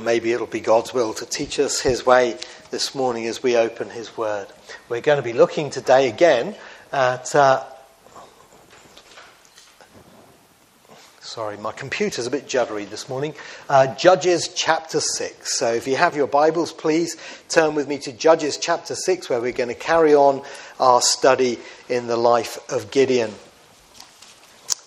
And maybe it'll be God's will to teach us His way this morning as we open His Word. We're going to be looking today again at. Uh, sorry, my computer's a bit juddery this morning. Uh, Judges chapter 6. So if you have your Bibles, please turn with me to Judges chapter 6, where we're going to carry on our study in the life of Gideon.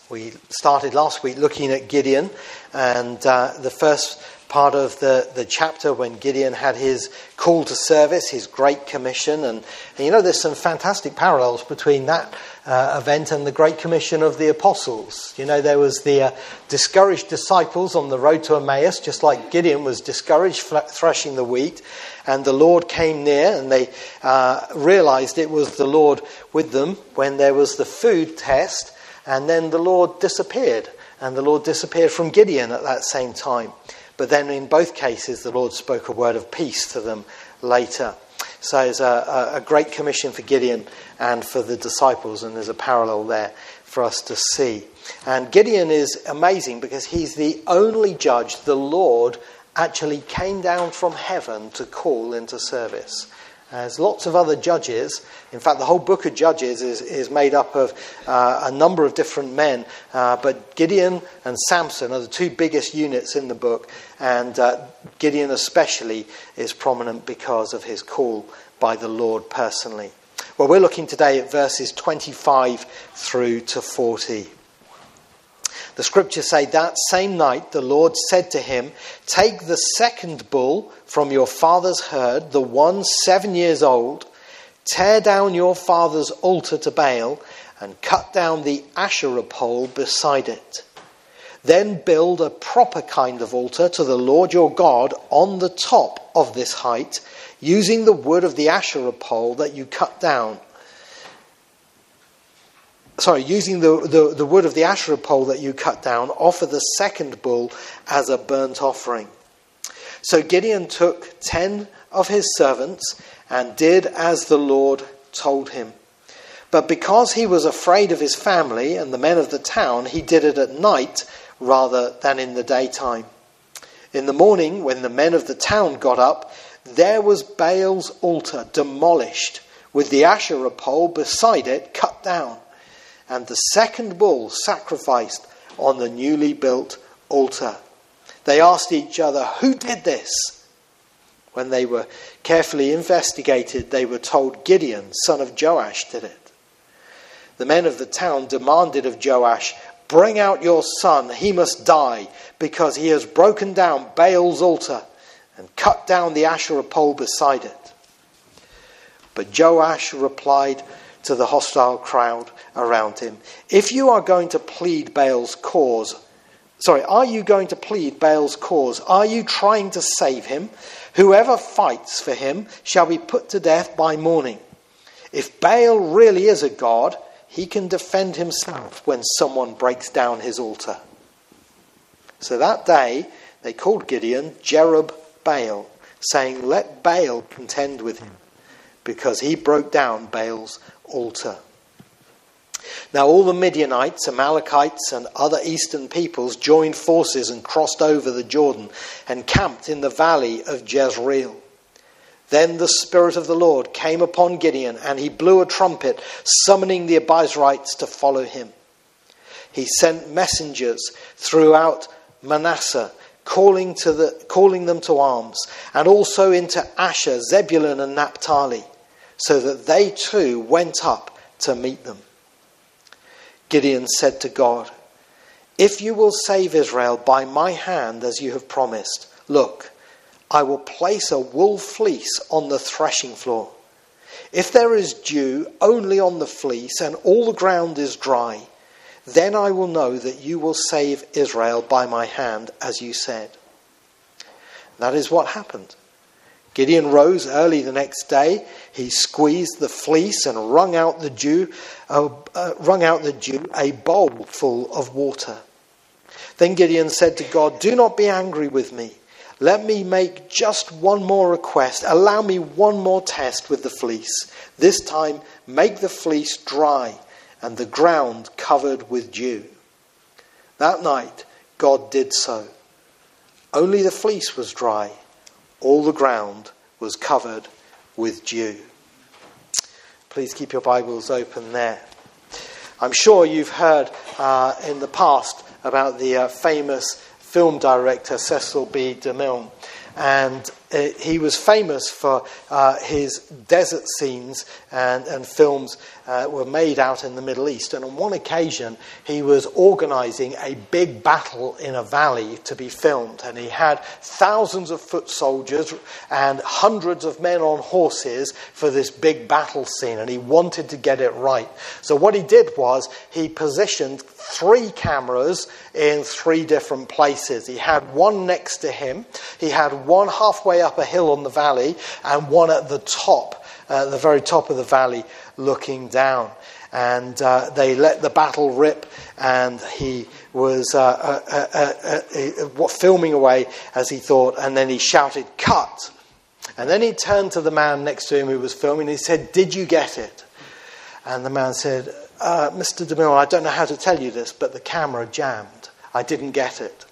We started last week looking at Gideon, and uh, the first part of the, the chapter when Gideon had his call to service, his great commission. And, and you know, there's some fantastic parallels between that uh, event and the great commission of the apostles. You know, there was the uh, discouraged disciples on the road to Emmaus, just like Gideon was discouraged threshing the wheat. And the Lord came near, and they uh, realized it was the Lord with them when there was the food test, and then the Lord disappeared. And the Lord disappeared from Gideon at that same time. But then in both cases, the Lord spoke a word of peace to them later. So it's a, a, great commission for Gideon and for the disciples, and there's a parallel there for us to see. And Gideon is amazing because he's the only judge the Lord actually came down from heaven to call into service. There's lots of other judges. In fact, the whole book of Judges is, is made up of uh, a number of different men. Uh, but Gideon and Samson are the two biggest units in the book. And uh, Gideon, especially, is prominent because of his call by the Lord personally. Well, we're looking today at verses 25 through to 40. The scriptures say that same night the Lord said to him, Take the second bull from your father's herd, the one seven years old, tear down your father's altar to Baal, and cut down the Asherah pole beside it. Then build a proper kind of altar to the Lord your God on the top of this height, using the wood of the Asherah pole that you cut down sorry, using the, the, the wood of the Asherah pole that you cut down, offer the second bull as a burnt offering. So Gideon took ten of his servants and did as the Lord told him. But because he was afraid of his family and the men of the town, he did it at night rather than in the daytime. In the morning, when the men of the town got up, there was Baal's altar demolished, with the Asherah pole beside it cut down and the second bull sacrificed on the newly built altar. They asked each other, Who did this? When they were carefully investigated, they were told Gideon, son of Joash, did it. The men of the town demanded of Joash, Bring out your son, he must die, because he has broken down Baal's altar and cut down the Asherah pole beside it. But Joash replied, to the hostile crowd around him. If you are going to plead Baal's cause, sorry, are you going to plead Baal's cause? Are you trying to save him? Whoever fights for him shall be put to death by morning. If Baal really is a god, he can defend himself when someone breaks down his altar. So that day they called Gideon Jerub Baal, saying, Let Baal contend with him, because he broke down Baal's altar. Now, all the Midianites, Amalekites, and other eastern peoples joined forces and crossed over the Jordan and camped in the valley of Jezreel. Then the Spirit of the Lord came upon Gideon, and he blew a trumpet, summoning the Abiezrites to follow him. He sent messengers throughout Manasseh, calling, to the, calling them to arms, and also into Asher, Zebulun, and Naphtali so that they too went up to meet them. Gideon said to God, If you will save Israel by my hand as you have promised, look, I will place a wool fleece on the threshing floor. If there is dew only on the fleece and all the ground is dry, then I will know that you will save Israel by my hand, as you said. That is what happened. Gideon rose early the next day. He squeezed the fleece and wrung out the dew, uh, uh, wrung out the dew, a bowl full of water. Then Gideon said to God, "Do not be angry with me. Let me make just one more request. Allow me one more test with the fleece. This time, make the fleece dry and the ground covered with dew." That night, God did so. Only the fleece was dry. All the ground was covered with dew. Please keep your Bibles open there. I'm sure you've heard uh, in the past about the uh, famous film director Cecil B. DeMille. And uh, he was famous for uh, his desert scenes and, and films uh, were made out in the Middle East. And on one occasion, he was organizing a big battle in a valley to be filmed. And he had thousands of foot soldiers and hundreds of men on horses for this big battle scene. And he wanted to get it right. So what he did was he positioned three cameras in three different places. He had one next to him, he had one halfway up a hill on the valley, and one at the top, uh, the very top of the valley, looking down. And uh, they let the battle rip, and he was uh, uh, uh, filming away as he thought, and then he shouted, Cut! And then he turned to the man next to him who was filming, and he said, Did you get it? And the man said, uh, Mr. DeMille, I don't know how to tell you this, but the camera jammed. I didn't get it.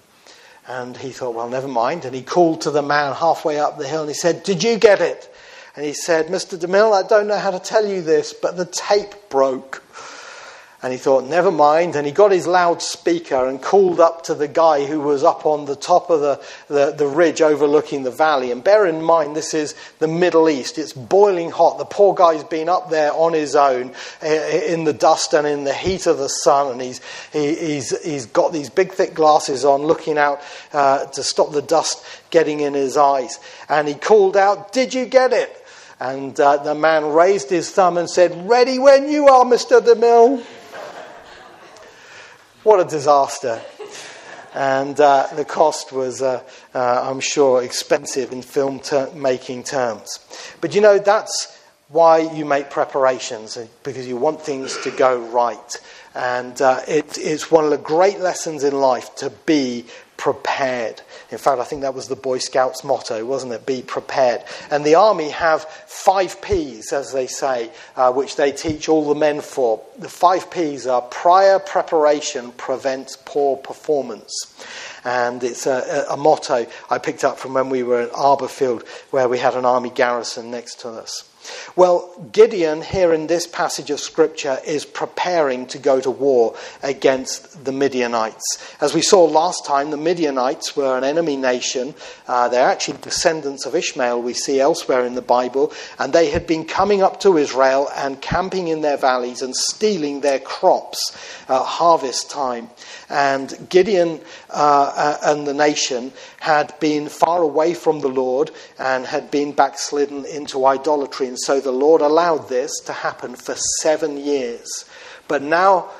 And he thought, well, never mind. And he called to the man halfway up the hill and he said, Did you get it? And he said, Mr. DeMille, I don't know how to tell you this, but the tape broke. And he thought, never mind. And he got his loudspeaker and called up to the guy who was up on the top of the, the, the, ridge overlooking the valley. And bear in mind, this is the Middle East. It's boiling hot. The poor guy's been up there on his own in the dust and in the heat of the sun. And he's, he, he's, he's got these big, thick glasses on, looking out uh, to stop the dust getting in his eyes. And he called out, Did you get it? And uh, the man raised his thumb and said, Ready when you are, Mr. DeMille. What a disaster. And uh, the cost was, uh, uh, I'm sure, expensive in film ter- making terms. But you know, that's why you make preparations, uh, because you want things to go right. And uh, it, it's one of the great lessons in life to be prepared. In fact, I think that was the Boy Scouts motto, wasn't it? Be prepared. And the army have five P's, as they say, uh, which they teach all the men for. The five P's are prior preparation prevents poor performance. And it's a, a, a motto I picked up from when we were at Arborfield, where we had an army garrison next to us. Well, Gideon, here in this passage of Scripture, is preparing to go to war against the Midianites. As we saw last time, the Midianites were an enemy nation. Uh, they're actually descendants of Ishmael, we see elsewhere in the Bible, and they had been coming up to Israel and camping in their valleys and stealing their crops at harvest time. And Gideon uh, uh and the nation had been far away from the Lord and had been backslidden into idolatry and so the Lord allowed this to happen for seven years. But now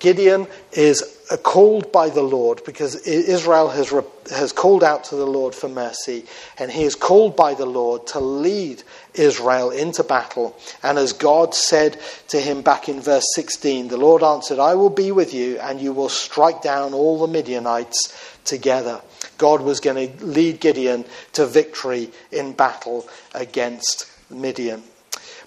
Gideon is called by the Lord because Israel has, has called out to the Lord for mercy, and he is called by the Lord to lead Israel into battle. And as God said to him back in verse 16, the Lord answered, I will be with you, and you will strike down all the Midianites together. God was going to lead Gideon to victory in battle against Midian.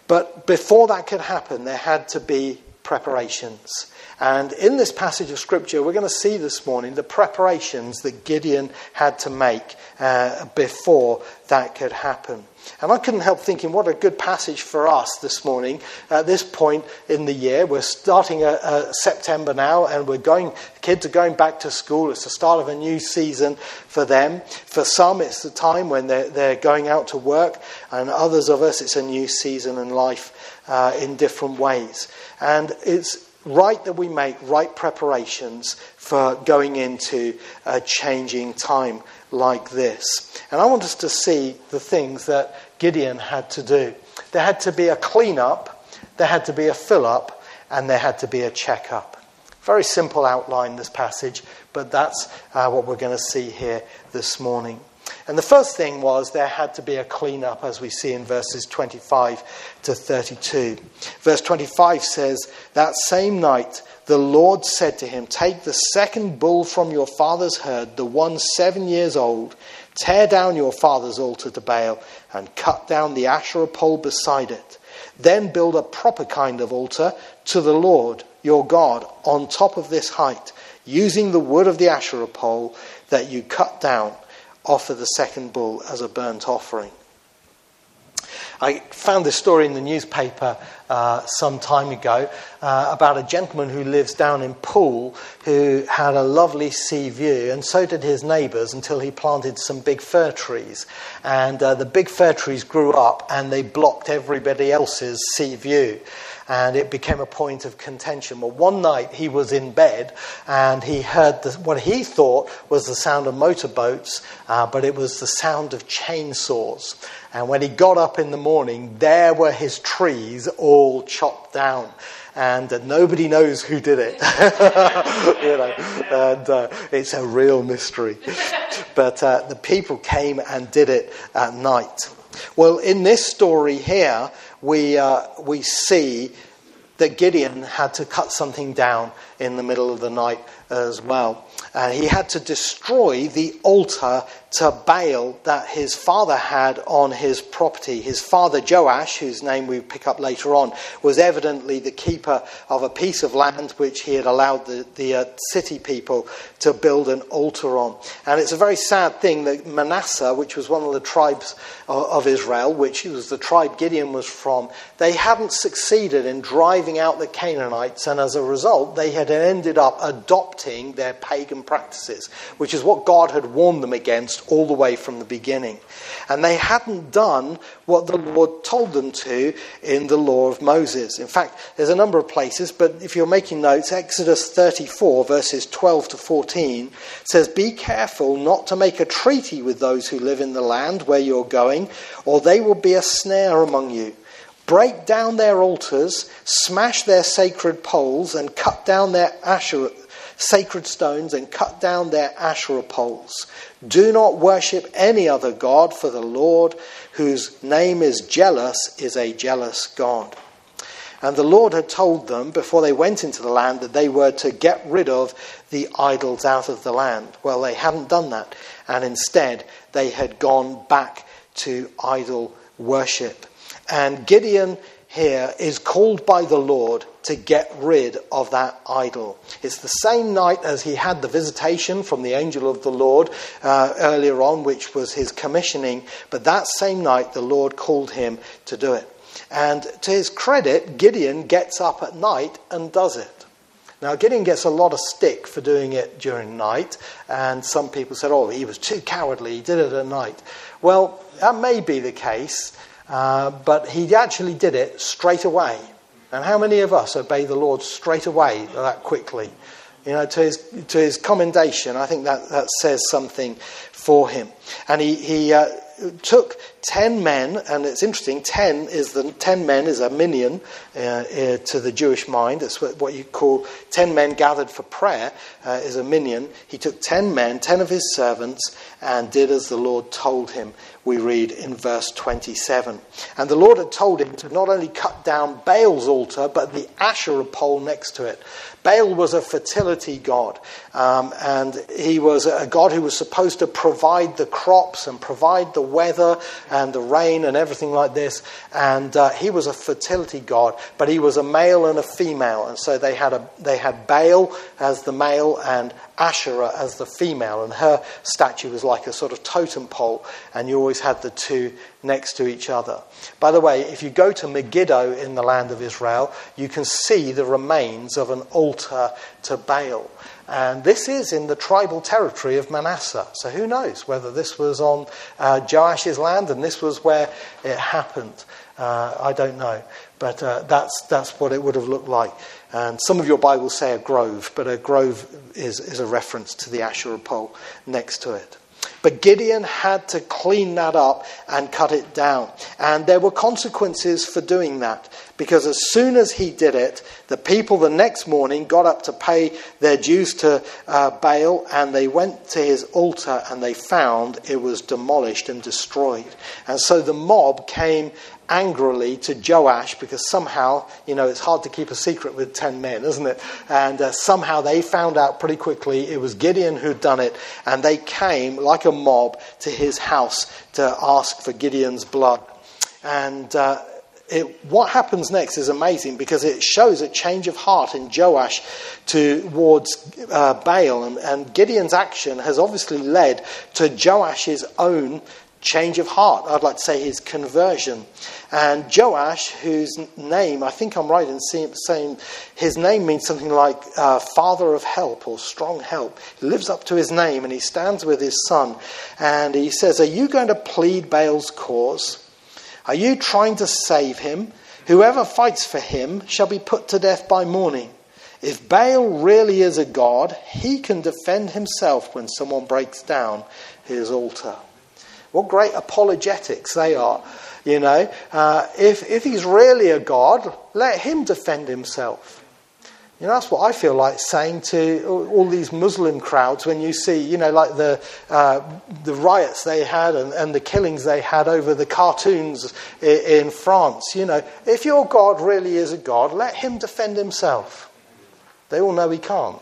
But before that could happen, there had to be preparations. And in this passage of Scripture, we're going to see this morning the preparations that Gideon had to make uh, before that could happen. And I couldn't help thinking, what a good passage for us this morning at this point in the year. We're starting a, a September now, and we're going, kids are going back to school. It's the start of a new season for them. For some, it's the time when they're, they're going out to work, and others of us, it's a new season in life uh, in different ways. And it's right that we make right preparations for going into a changing time like this. And I want us to see the things that Gideon had to do. There had to be a clean up, there had to be a fill up, and there had to be a check up. Very simple outline, this passage, but that's uh, what we're going to see here this morning. And the first thing was there had to be a clean up, as we see in verses 25 to 32. Verse 25 says, That same night the Lord said to him, Take the second bull from your father's herd, the one seven years old, tear down your father's altar to Baal, and cut down the Asherah pole beside it. Then build a proper kind of altar to the Lord your God on top of this height, using the wood of the Asherah pole that you cut down offer the second bull as a burnt offering. I found this story in the newspaper uh, some time ago uh, about a gentleman who lives down in Poole who had a lovely sea view, and so did his neighbours until he planted some big fir trees. And uh, the big fir trees grew up and they blocked everybody else's sea view and it became a point of contention. Well, one night he was in bed and he heard the, what he thought was the sound of motorboats, uh, but it was the sound of chainsaws. And when he got up in the morning, there were his trees all chopped down and uh, nobody knows who did it. you know, and uh, it's a real mystery. But uh, the people came and did it at night. Well, in this story here, we, uh, we see that Gideon had to cut something down in the middle of the night as well. Uh, he had to destroy the altar to Baal that his father had on his property. His father Joash, whose name we pick up later on, was evidently the keeper of a piece of land which he had allowed the, the uh, city people to build an altar on. And it's a very sad thing that Manasseh, which was one of the tribes of, of Israel, which was the tribe Gideon was from, they hadn't succeeded in driving out the Canaanites, and as a result, they had ended up adopting their pagan practices, which is what God had warned them against all the way from the beginning. And they hadn't done what the Lord told them to in the law of Moses. In fact, there's a number of places, but if you're making notes, Exodus 34, verses 12 to 14, says, Be careful not to make a treaty with those who live in the land where you're going, or they will be a snare among you. Break down their altars, smash their sacred poles, and cut down their Asherah sacred stones and cut down their Asherah poles. Do not worship any other God, for the Lord, whose name is jealous, is a jealous God. And the Lord had told them before they went into the land that they were to get rid of the idols out of the land. Well, they hadn't done that, and instead they had gone back to idol worship. And Gideon here is called by the Lord to get rid of that idol. It's the same night as he had the visitation from the angel of the Lord uh, earlier on, which was his commissioning, but that same night the Lord called him to do it. And to his credit, Gideon gets up at night and does it. Now, Gideon gets a lot of stick for doing it during night, and some people said, oh, he was too cowardly, he did it at night. Well, that may be the case, uh, but he actually did it straight away. And how many of us obey the Lord straight away, that quickly? You know, to his, to his commendation, I think that, that says something for him. And he, he uh, took ten men, and it's interesting. Ten is the ten men is a minyan uh, uh, to the Jewish mind. It's what, what, you call ten men gathered for prayer uh, is a minyan. He took ten men, ten of his servants, and did as the Lord told him. We read in verse twenty-seven. And the Lord had told him to not only cut down Baal's altar, but the Asherah pole next to it. Baal was a fertility god, um, and he was a god who was supposed to provide the crops and provide the weather the rain and everything like this. And uh, he was a fertility god, but he was a male and a female, and so they had a they had Baal as the male and Asherah as the female, and her statue was like a sort of totem pole, and you always had the two next to each other. By the way, if you go to Megiddo in the land of Israel, you can see the remains of an altar to Baal. And this is in the tribal territory of Manasseh. So who knows whether this was on uh, Joash's land and this was where it happened. Uh, I don't know. But uh, that's, that's what it would have looked like. And some of your Bibles say a grove, but a grove is, is a reference to the Asherah pole next to it. But Gideon had to clean that up and cut it down. And there were consequences for doing that. Because as soon as he did it, the people the next morning got up to pay their dues to uh, Baal and they went to his altar and they found it was demolished and destroyed. And so the mob came angrily to Joash because somehow, you know, it's hard to keep a secret with 10 men, isn't it? And uh, somehow they found out pretty quickly it was Gideon who'd done it, and they came like a mob to his house to ask for Gideon's blood. And uh, it, what happens next is amazing because it shows a change of heart in Joash towards uh, Baal. And, and Gideon's action has obviously led to Joash's own change of heart. I'd like to say his conversion. And Joash, whose name, I think I'm right in saying his name means something like uh, father of help or strong help. He lives up to his name and he stands with his son and he says, Are you going to plead Baal's cause? Are you trying to save him? Whoever fights for him shall be put to death by morning. If Baal really is a god, he can defend himself when someone breaks down his altar. What great apologetics they are. You know, uh, if, if he's really a God, let him defend himself. You know, that's what I feel like saying to all these Muslim crowds when you see, you know, like the, uh, the riots they had and, and, the killings they had over the cartoons in, in France. You know, if your God really is a God, let him defend himself. They all know he can't.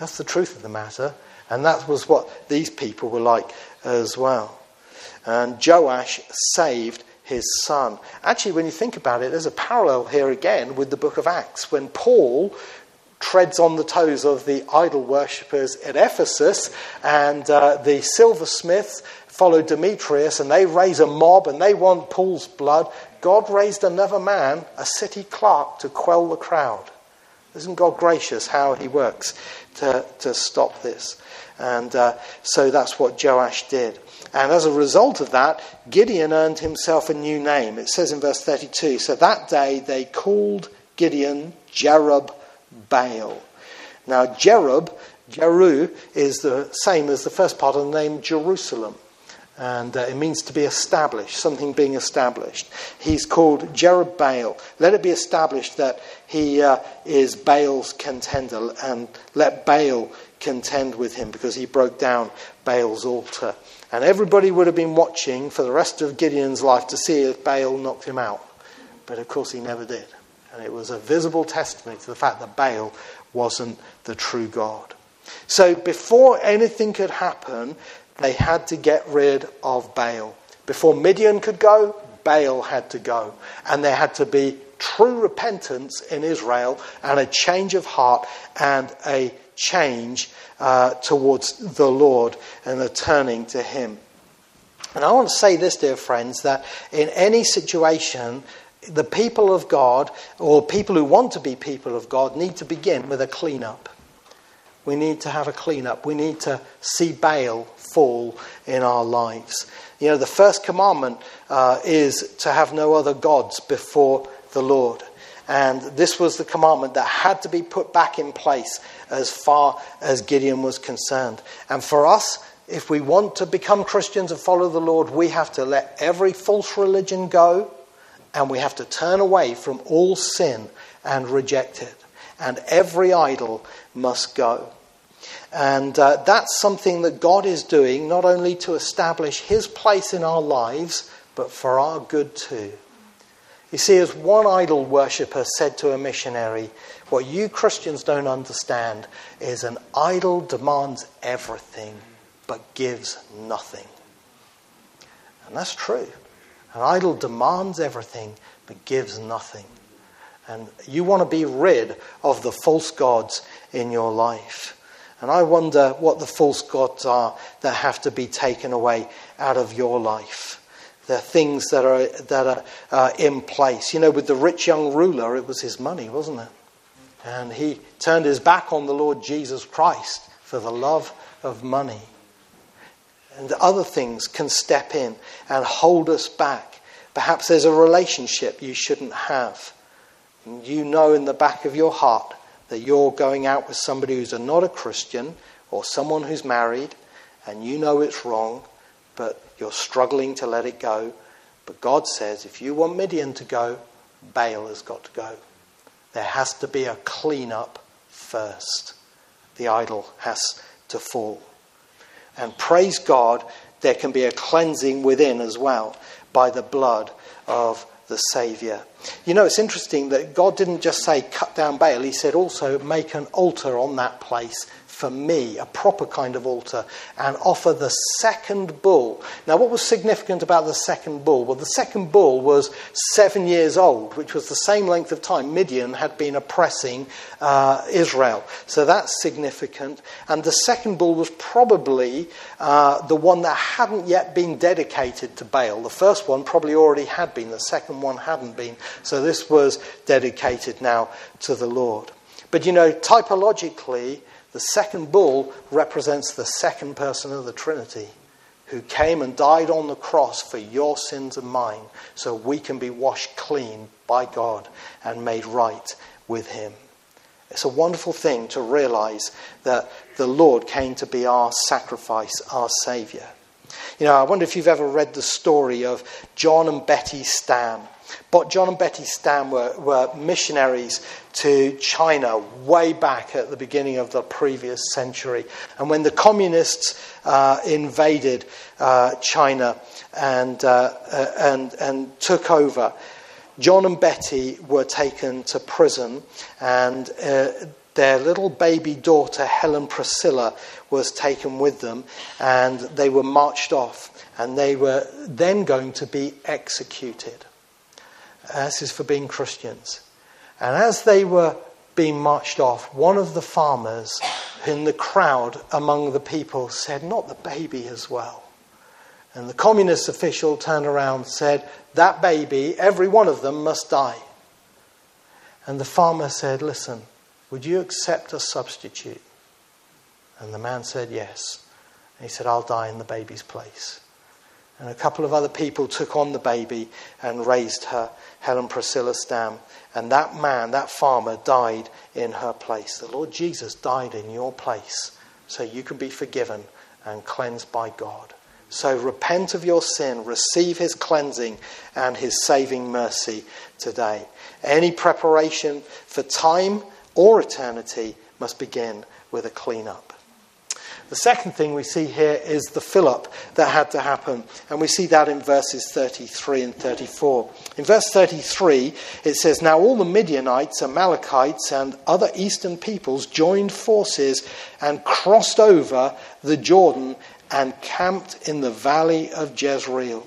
That's the truth of the matter. And that was what these people were like as well. And Joash saved his son. Actually, when you think about it, there's a parallel here again with the book of Acts when Paul treads on the toes of the idol worshippers at Ephesus, and uh, the silversmiths follow Demetrius, and they raise a mob and they want Paul's blood. God raised another man, a city clerk, to quell the crowd. Isn't God gracious how he works to, to stop this? And uh, so that's what Joash did. And as a result of that, Gideon earned himself a new name. It says in verse 32 So that day they called Gideon Jerub Baal. Now, Jerub, Jeru, is the same as the first part of the name Jerusalem. And uh, it means to be established, something being established. He's called Jerubbaal. Let it be established that he uh, is Baal's contender, and let Baal contend with him because he broke down Baal's altar. And everybody would have been watching for the rest of Gideon's life to see if Baal knocked him out. But of course, he never did. And it was a visible testimony to the fact that Baal wasn't the true God. So before anything could happen, they had to get rid of Baal. Before Midian could go, Baal had to go. And there had to be true repentance in Israel and a change of heart and a change uh, towards the Lord and a turning to Him. And I want to say this, dear friends, that in any situation, the people of God, or people who want to be people of God, need to begin with a clean-up. We need to have a clean-up. We need to see Baal fall in our lives. You know, the first commandment uh, is to have no other gods before the Lord. And this was the commandment that had to be put back in place as far as Gideon was concerned. And for us, if we want to become Christians and follow the Lord, we have to let every false religion go and we have to turn away from all sin and reject it. And every idol must go. And uh, that's something that God is doing not only to establish His place in our lives, but for our good too. You see, as one idol worshipper said to a missionary, what you Christians don't understand is an idol demands everything but gives nothing. And that's true. An idol demands everything but gives nothing. And you want to be rid of the false gods in your life. And I wonder what the false gods are that have to be taken away out of your life the things that are, that are uh, in place. You know, with the rich young ruler, it was his money, wasn't it? And he turned his back on the Lord Jesus Christ for the love of money. And other things can step in and hold us back. Perhaps there's a relationship you shouldn't have. You know in the back of your heart that you're going out with somebody who's not a Christian or someone who's married, and you know it's wrong, but you're struggling to let it go. But God says if you want Midian to go, Baal has got to go. There has to be a clean-up first. The idol has to fall. And praise God, there can be a cleansing within as well by the blood of the Saviour. You know, it's interesting that God didn't just say, cut down Baal, He said also, make an altar on that place for me, a proper kind of altar, and offer the second bull. Now, what was significant about the second bull? Well, the second bull was seven years old, which was the same length of time Midian had been oppressing uh, Israel. So that's significant. And the second bull was probably uh, the one that hadn't yet been dedicated to Baal. The first one probably already had been, the second one hadn't been. So this was dedicated now to the Lord. But you know, typologically, the second bull represents the second person of the Trinity who came and died on the cross for your sins and mine so we can be washed clean by God and made right with Him. It's a wonderful thing to realize that the Lord came to be our sacrifice, our Savior. You know, I wonder if you've ever read the story of John and Betty Stam. But John and Betty Stam were, were missionaries to China way back at the beginning of the previous century. And when the communists uh, invaded uh, China and, uh, uh and, and took over, John and Betty were taken to prison, and uh, their little baby daughter, Helen Priscilla, was taken with them, and they were marched off, and they were then going to be executed. Uh, this is for being Christians. And as they were being marched off, one of the farmers in the crowd among the people said, Not the baby as well. And the communist official turned around and said, That baby, every one of them must die. And the farmer said, Listen, would you accept a substitute? And the man said, Yes. And he said, I'll die in the baby's place. And a couple of other people took on the baby and raised her, Helen Priscilla Stam. And that man, that farmer, died in her place. The Lord Jesus died in your place so you can be forgiven and cleansed by God. So repent of your sin, receive his cleansing and his saving mercy today. Any preparation for time or eternity must begin with a clean up. The second thing we see here is the fill up that had to happen, and we see that in verses 33 and 34. In verse 33, it says, Now all the Midianites, Amalekites, and other eastern peoples joined forces and crossed over the Jordan and camped in the valley of Jezreel.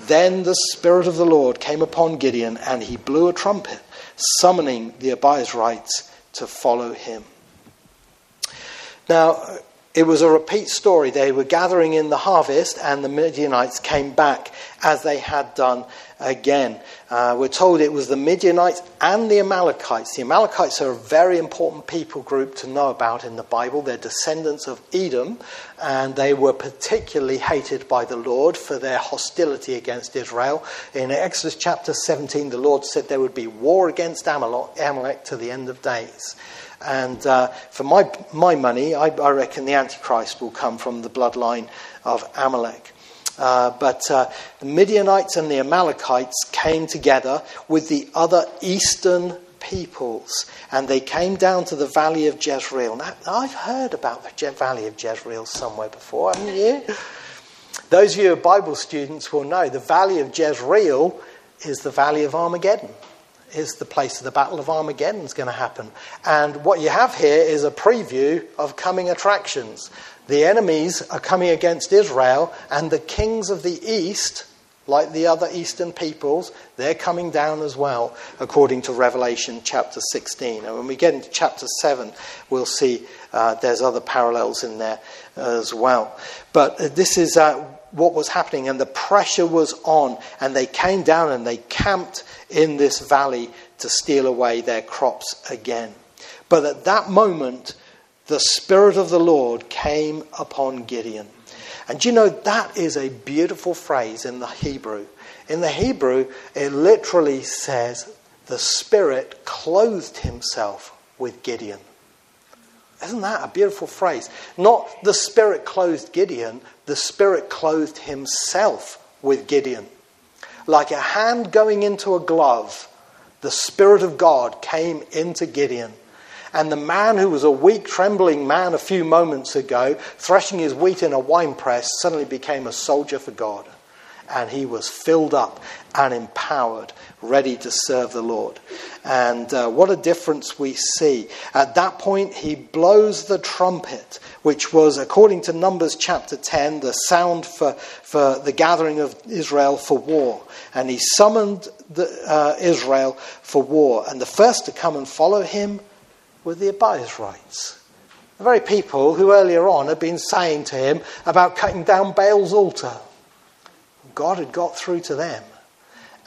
Then the Spirit of the Lord came upon Gideon, and he blew a trumpet, summoning the Abiezrites to follow him. Now, it was a repeat story. They were gathering in the harvest, and the Midianites came back as they had done again. Uh, we're told it was the Midianites and the Amalekites. The Amalekites are a very important people group to know about in the Bible. They're descendants of Edom, and they were particularly hated by the Lord for their hostility against Israel. In Exodus chapter 17, the Lord said there would be war against Amalek to the end of days. And uh, for my, my money, I, I, reckon the Antichrist will come from the bloodline of Amalek. Uh, but uh, the Midianites and the Amalekites came together with the other eastern peoples, and they came down to the valley of Jezreel. Now, I've heard about the valley of Jezreel somewhere before, haven't you? Those of you who are Bible students will know the valley of Jezreel is the valley of Armageddon is the place of the Battle of Armageddon is going to happen. And what you have here is a preview of coming attractions. The enemies are coming against Israel, and the kings of the east, like the other eastern peoples, they're coming down as well, according to Revelation chapter 16. And when we get into chapter 7, we'll see uh, there's other parallels in there as well. But uh, this is. Uh, what was happening, and the pressure was on, and they came down and they camped in this valley to steal away their crops again. But at that moment, the Spirit of the Lord came upon Gideon. And you know, that is a beautiful phrase in the Hebrew. In the Hebrew, it literally says, the Spirit clothed himself with Gideon. Isn't that a beautiful phrase? Not the Spirit clothed Gideon, the Spirit clothed himself with Gideon. Like a hand going into a glove, the Spirit of God came into Gideon. And the man who was a weak, trembling man a few moments ago, threshing his wheat in a winepress, suddenly became a soldier for God. and he was filled up and empowered, ready to serve the Lord. And uh, what a difference we see. At that point, he blows the trumpet, which was, according to Numbers chapter 10, the sound for, for the gathering of Israel for war. And he summoned the, uh, Israel for war. And the first to come and follow him were the Abiezrites. The very people who earlier on had been saying to him about cutting down Baal's altar. God had got through to them.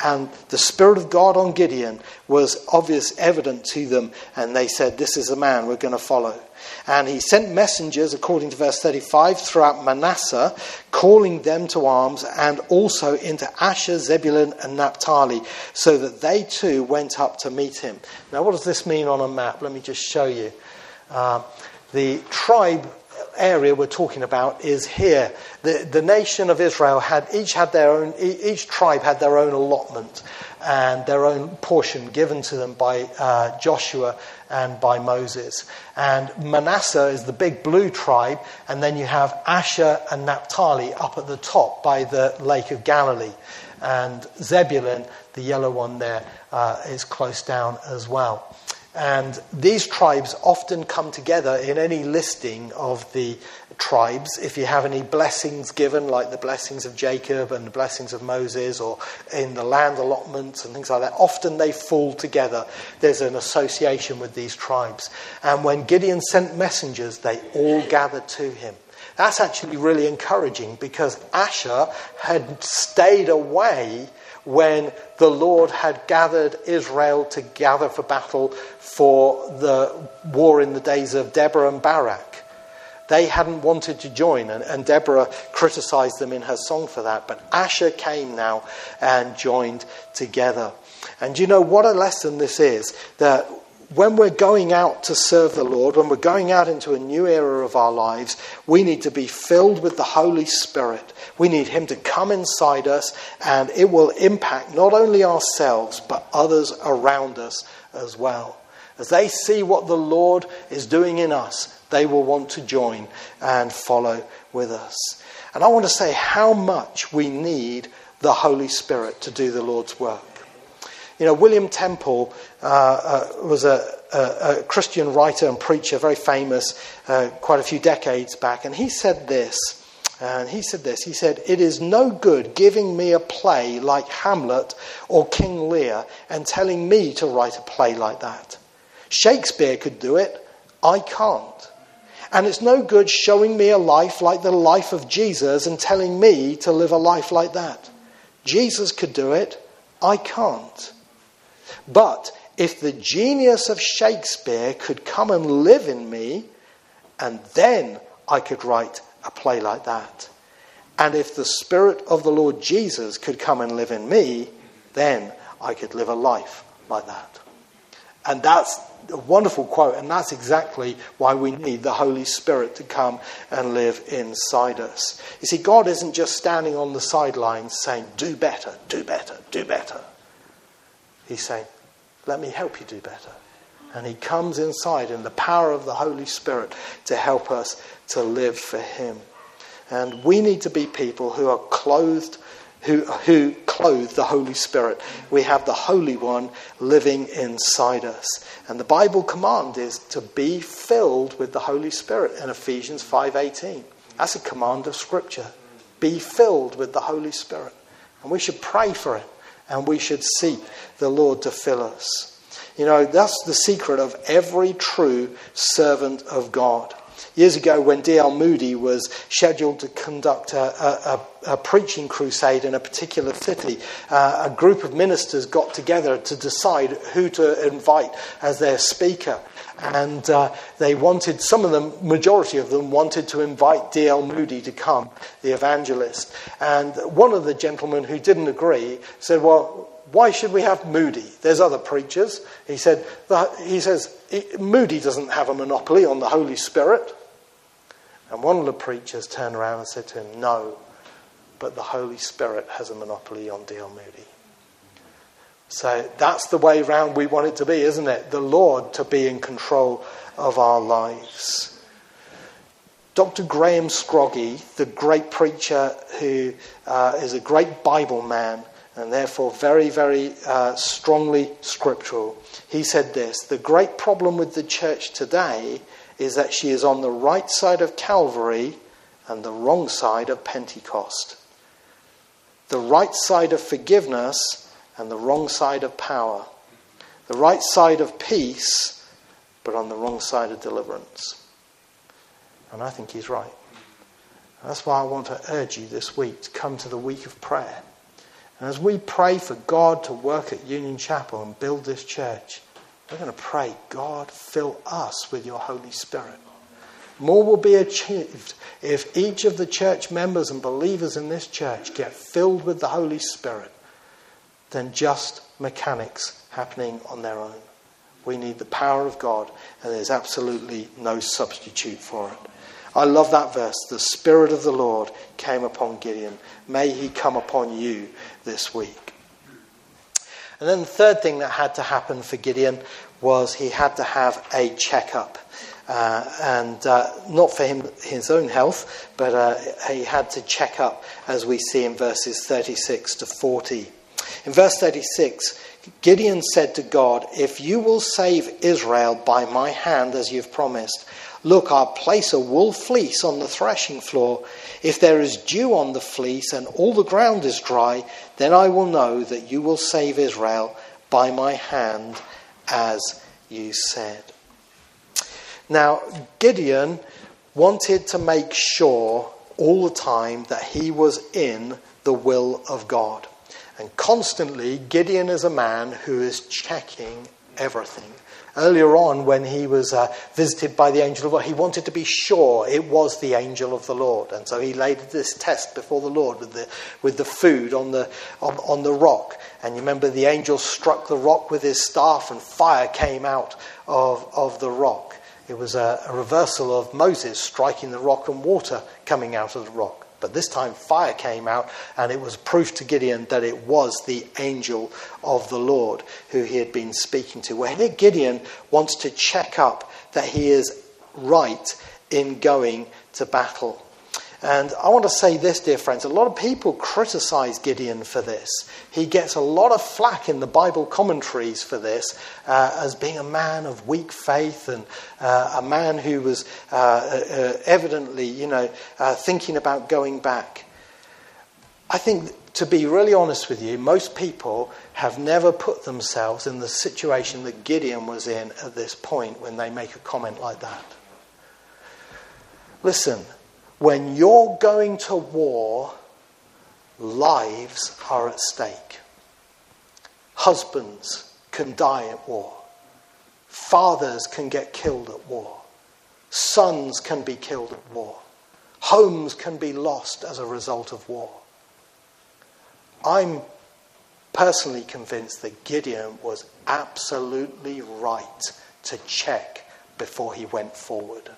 And the Spirit of God on Gideon was obvious, evident to them, and they said, This is the man we're going to follow. And he sent messengers, according to verse 35, throughout Manasseh, calling them to arms, and also into Asher, Zebulun, and Naphtali, so that they too went up to meet him. Now, what does this mean on a map? Let me just show you. Uh, the tribe area we're talking about is here. The, the nation of Israel had each had their own, each tribe had their own allotment and their own portion given to them by uh, Joshua and by Moses. And Manasseh is the big blue tribe, and then you have Asher and Naphtali up at the top by the Lake of Galilee. And Zebulun, the yellow one there, uh, is close down as well. And these tribes often come together in any listing of the tribes. If you have any blessings given, like the blessings of Jacob and the blessings of Moses, or in the land allotments and things like that, often they fall together. There's an association with these tribes. And when Gideon sent messengers, they all gathered to him. That's actually really encouraging because Asher had stayed away when the Lord had gathered Israel to gather for battle for the war in the days of Deborah and Barak. They hadn't wanted to join, and, and Deborah criticized them in her song for that. But Asher came now and joined together. And you know what a lesson this is that when we're going out to serve the Lord, when we're going out into a new era of our lives, we need to be filled with the Holy Spirit. We need Him to come inside us, and it will impact not only ourselves, but others around us as well. As they see what the Lord is doing in us, they will want to join and follow with us. And I want to say how much we need the Holy Spirit to do the Lord's work. You know, William Temple uh, uh, was a, a, a, Christian writer and preacher, very famous, uh, quite a few decades back, and he said this. And he said this He said, It is no good giving me a play like Hamlet or King Lear and telling me to write a play like that. Shakespeare could do it, I can't. And it's no good showing me a life like the life of Jesus and telling me to live a life like that. Jesus could do it, I can't. But if the genius of Shakespeare could come and live in me, and then I could write a play like that. And if the Spirit of the Lord Jesus could come and live in me, then I could live a life like that. And that's a wonderful quote, and that's exactly why we need the Holy Spirit to come and live inside us. You see, God isn't just standing on the sidelines saying, Do better, do better, do better. He's saying, Let me help you do better. And He comes inside in the power of the Holy Spirit to help us to live for Him. And we need to be people who are clothed who, who clothe the Holy Spirit. We have the Holy One living inside us. And the Bible command is to be filled with the Holy Spirit in Ephesians 5:18. That's a command of Scripture. Be filled with the Holy Spirit. And we should pray for it. And we should seek the Lord to fill us. You know, that's the secret of every true servant of God. Years ago, when D.L. Moody was scheduled to conduct a, a, a preaching crusade in a particular city, uh, a group of ministers got together to decide who to invite as their speaker. And uh, they wanted, some of them, majority of them, wanted to invite D.L. Moody to come, the evangelist. And one of the gentlemen who didn't agree said, Well, why should we have Moody? There's other preachers. He said, he says, Moody doesn't have a monopoly on the Holy Spirit. And one of the preachers turned around and said to him, No, but the Holy Spirit has a monopoly on D.L. Moody. So that's the way round we want it to be, isn't it? The Lord to be in control of our lives. Dr. Graham Scroggie, the great preacher who uh, is a great Bible man and therefore very, very uh, strongly scriptural, he said this The great problem with the church today is that she is on the right side of Calvary and the wrong side of Pentecost. The right side of forgiveness and the wrong side of power. The right side of peace, but on the wrong side of deliverance. And I think he's right. That's why I want to urge you this week to come to the week of prayer. And as we pray for God to work at Union Chapel and build this church, we're going to pray, God, fill us with your Holy Spirit. More will be achieved if each of the church members and believers in this church get filled with the Holy Spirit than just mechanics happening on their own. We need the power of God, and there's absolutely no substitute for it. I love that verse. The Spirit of the Lord came upon Gideon. May he come upon you this week. And then the third thing that had to happen for Gideon was he had to have a checkup. Uh, and uh, not for him his own health, but uh, he had to check up, as we see in verses 36 to 40. In verse 36, Gideon said to God, If you will save Israel by my hand, as you've promised, look, I'll place a wool fleece on the threshing floor. If there is dew on the fleece and all the ground is dry, then I will know that you will save Israel by my hand, as you said. Now, Gideon wanted to make sure all the time that he was in the will of God. And constantly, Gideon is a man who is checking everything. Earlier on, when he was uh, visited by the angel of Lord, he wanted to be sure it was the angel of the Lord. And so he laid this test before the Lord with the, with the food on the, on, on the rock. And you remember the angel struck the rock with his staff, and fire came out of, of the rock. It was a, a reversal of Moses striking the rock and water coming out of the rock. But this time fire came out, and it was proof to Gideon that it was the angel of the Lord who he had been speaking to. Well, here Gideon wants to check up that he is right in going to battle. And I want to say this, dear friends. A lot of people criticize Gideon for this. He gets a lot of flack in the Bible commentaries for this uh, as being a man of weak faith and uh, a man who was uh, uh evidently, you know, uh, thinking about going back. I think, to be really honest with you, most people have never put themselves in the situation that Gideon was in at this point when they make a comment like that. Listen, when you're going to war, lives are at stake. Husbands can die at war. Fathers can get killed at war. Sons can be killed at war. Homes can be lost as a result of war. I'm personally convinced that Gideon was absolutely right to check before he went forward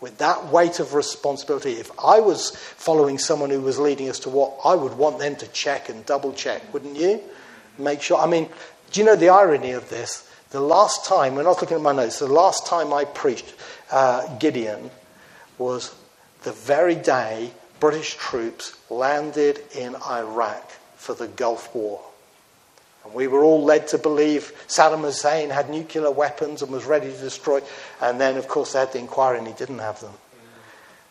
with that weight of responsibility. If I was following someone who was leading us to what I would want them to check and double check, wouldn't you? Make sure. I mean, do you know the irony of this? The last time, I was looking at my notes, the last time I preached uh, Gideon was the very day British troops landed in Iraq for the Gulf War. And we were all led to believe Saddam Hussein had nuclear weapons and was ready to destroy. And then, of course, they had the inquiry and he didn't have them.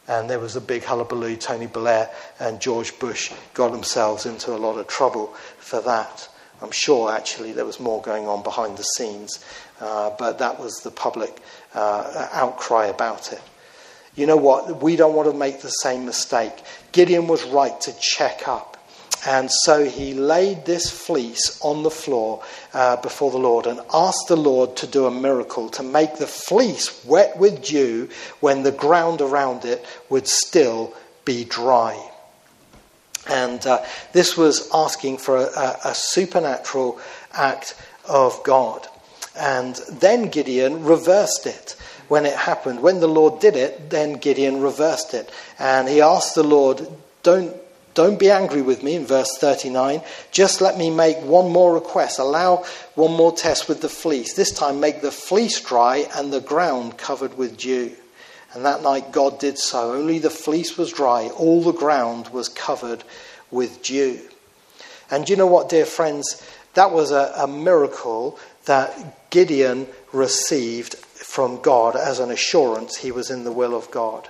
And there was a big hullabaloo. Tony Blair and George Bush got themselves into a lot of trouble for that. I'm sure, actually, there was more going on behind the scenes, uh, but that was the public uh, outcry about it. You know what? We don't want to make the same mistake. Gideon was right to check up. And so he laid this fleece on the floor uh, before the Lord and asked the Lord to do a miracle, to make the fleece wet with dew when the ground around it would still be dry. And uh, this was asking for a, a supernatural act of God. And then Gideon reversed it when it happened. When the Lord did it, then Gideon reversed it. And he asked the Lord, Don't don't be angry with me in verse 39. Just let me make one more request. Allow one more test with the fleece. This time, make the fleece dry and the ground covered with dew. And that night God did so. Only the fleece was dry, all the ground was covered with dew. And you know what, dear friends? That was a, a miracle that Gideon received from God as an assurance he was in the will of God.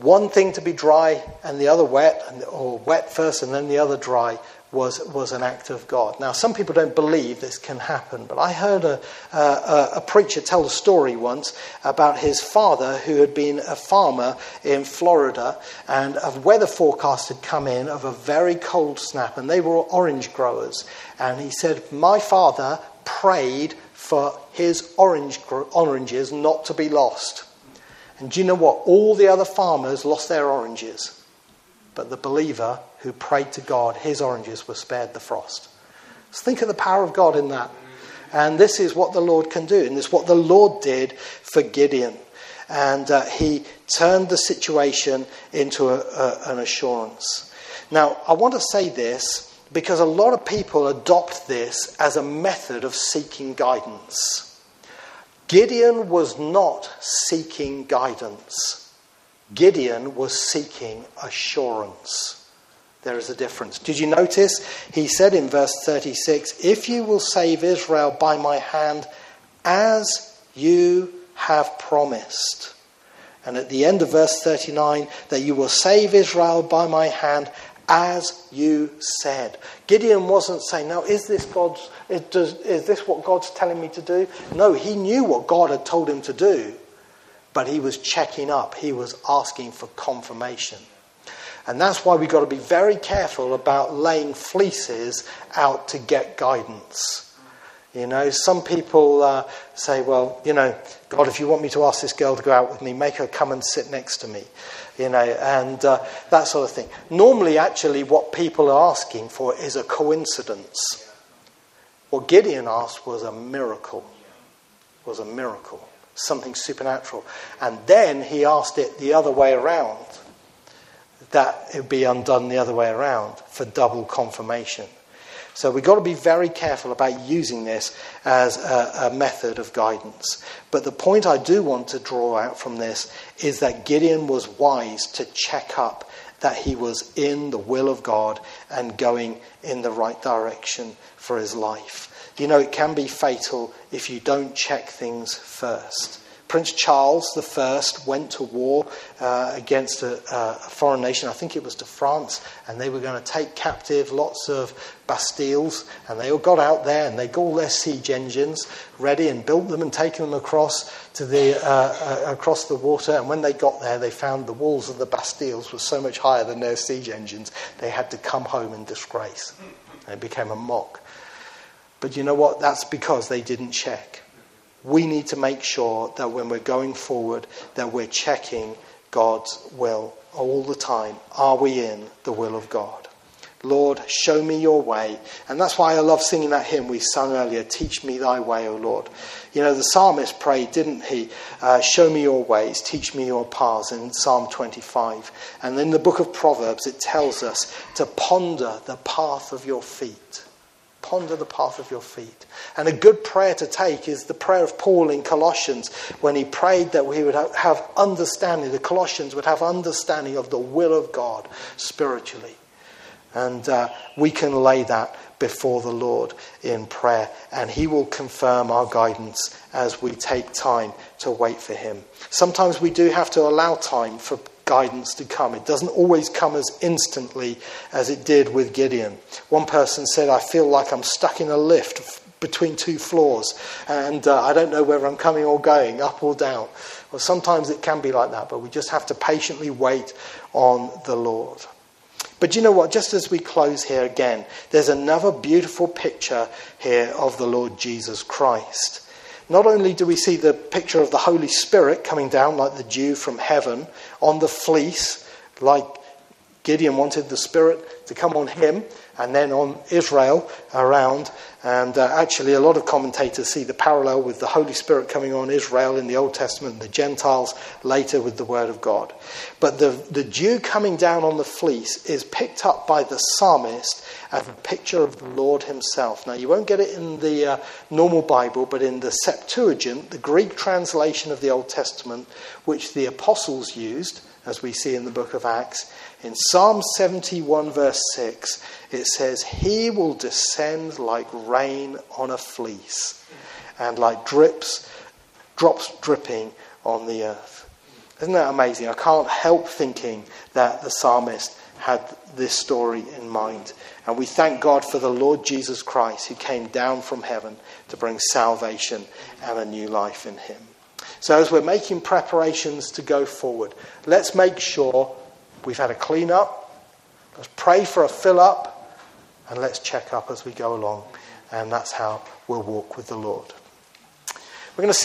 One thing to be dry and the other wet, or wet first and then the other dry, was, was an act of God. Now, some people don't believe this can happen, but I heard a, a, a, preacher tell a story once about his father who had been a farmer in Florida, and a weather forecast had come in of a very cold snap, and they were orange growers. And he said, My father prayed for his orange, oranges not to be lost. And do you know what? All the other farmers lost their oranges. But the believer who prayed to God, his oranges were spared the frost. Let's think of the power of God in that. And this is what the Lord can do. And this is what the Lord did for Gideon. And uh, he turned the situation into a, a, an assurance. Now, I want to say this because a lot of people adopt this as a method of seeking guidance. Gideon was not seeking guidance. Gideon was seeking assurance. There is a difference. Did you notice? He said in verse 36 If you will save Israel by my hand, as you have promised. And at the end of verse 39, that you will save Israel by my hand, as you said. Gideon wasn't saying, Now, is this God's, does, is this what God's telling me to do? No, he knew what God had told him to do but he was checking up, he was asking for confirmation. And that's why we've got to be very careful about laying fleeces out to get guidance. You know, some people uh, say, well, you know, God, if you want me to ask this girl to go out with me, make her come and sit next to me. You know, and uh, that sort of thing. Normally, actually, what people are asking for is a coincidence. What Gideon asked was a miracle. Was a miracle something supernatural. And then he asked it the other way around, that it be undone the other way around for double confirmation. So we've got to be very careful about using this as a, a, method of guidance. But the point I do want to draw out from this is that Gideon was wise to check up that he was in the will of God and going in the right direction for his life. You know, it can be fatal if you don't check things first. Prince Charles I went to war uh, against a, a, foreign nation, I think it was to France, and they were going to take captive lots of Bastilles. And they all got out there and they got all their siege engines ready and built them and taken them across to the uh, uh, across the water. And when they got there, they found the walls of the Bastilles were so much higher than their siege engines, they had to come home in disgrace. It became a mock. But you know what? That's because they didn't check. We need to make sure that when we're going forward, that we're checking God's will all the time. Are we in the will of God? Lord, show me your way. And that's why I love singing that hymn we sung earlier, Teach me thy way, O Lord. You know, the psalmist prayed, didn't he? Uh, show me your ways, teach me your paths in Psalm 25. And in the book of Proverbs, it tells us to ponder the path of your feet ponder the path of your feet. And a good prayer to take is the prayer of Paul in Colossians when he prayed that we would have understanding, the Colossians would have understanding of the will of God spiritually. And uh, we can lay that before the Lord in prayer, and He will confirm our guidance as we take time to wait for Him. Sometimes we do have to allow time for guidance to come. It doesn't always come as instantly as it did with Gideon. One person said, I feel like I'm stuck in a lift between two floors and uh, I don't know whether I'm coming or going, up or down. Well, sometimes it can be like that, but we just have to patiently wait on the Lord. But you know what? Just as we close here again, there's another beautiful picture here of the Lord Jesus Christ. Not only do we see the picture of the Holy Spirit coming down like the dew from heaven on the fleece, like Gideon wanted the Spirit to come on him and then on Israel around. And uh, actually, a lot of commentators see the parallel with the Holy Spirit coming on Israel in the Old Testament, the Gentiles later with the Word of God. But the, the dew coming down on the fleece is picked up by the psalmist as a picture of the Lord Himself. Now, you won't get it in the uh, normal Bible, but in the Septuagint, the Greek translation of the Old Testament, which the apostles used, as we see in the book of Acts, in Psalm 71, verse 6, it says, He will descend like rain on a fleece and like drips, drops dripping on the earth. Isn't that amazing? I can't help thinking that the psalmist had this story in mind. And we thank God for the Lord Jesus Christ who came down from heaven to bring salvation and a new life in him. So, as we're making preparations to go forward, let's make sure We've had a clean up. Let's pray for a fill up and let's check up as we go along. And that's how we'll walk with the Lord. We're going to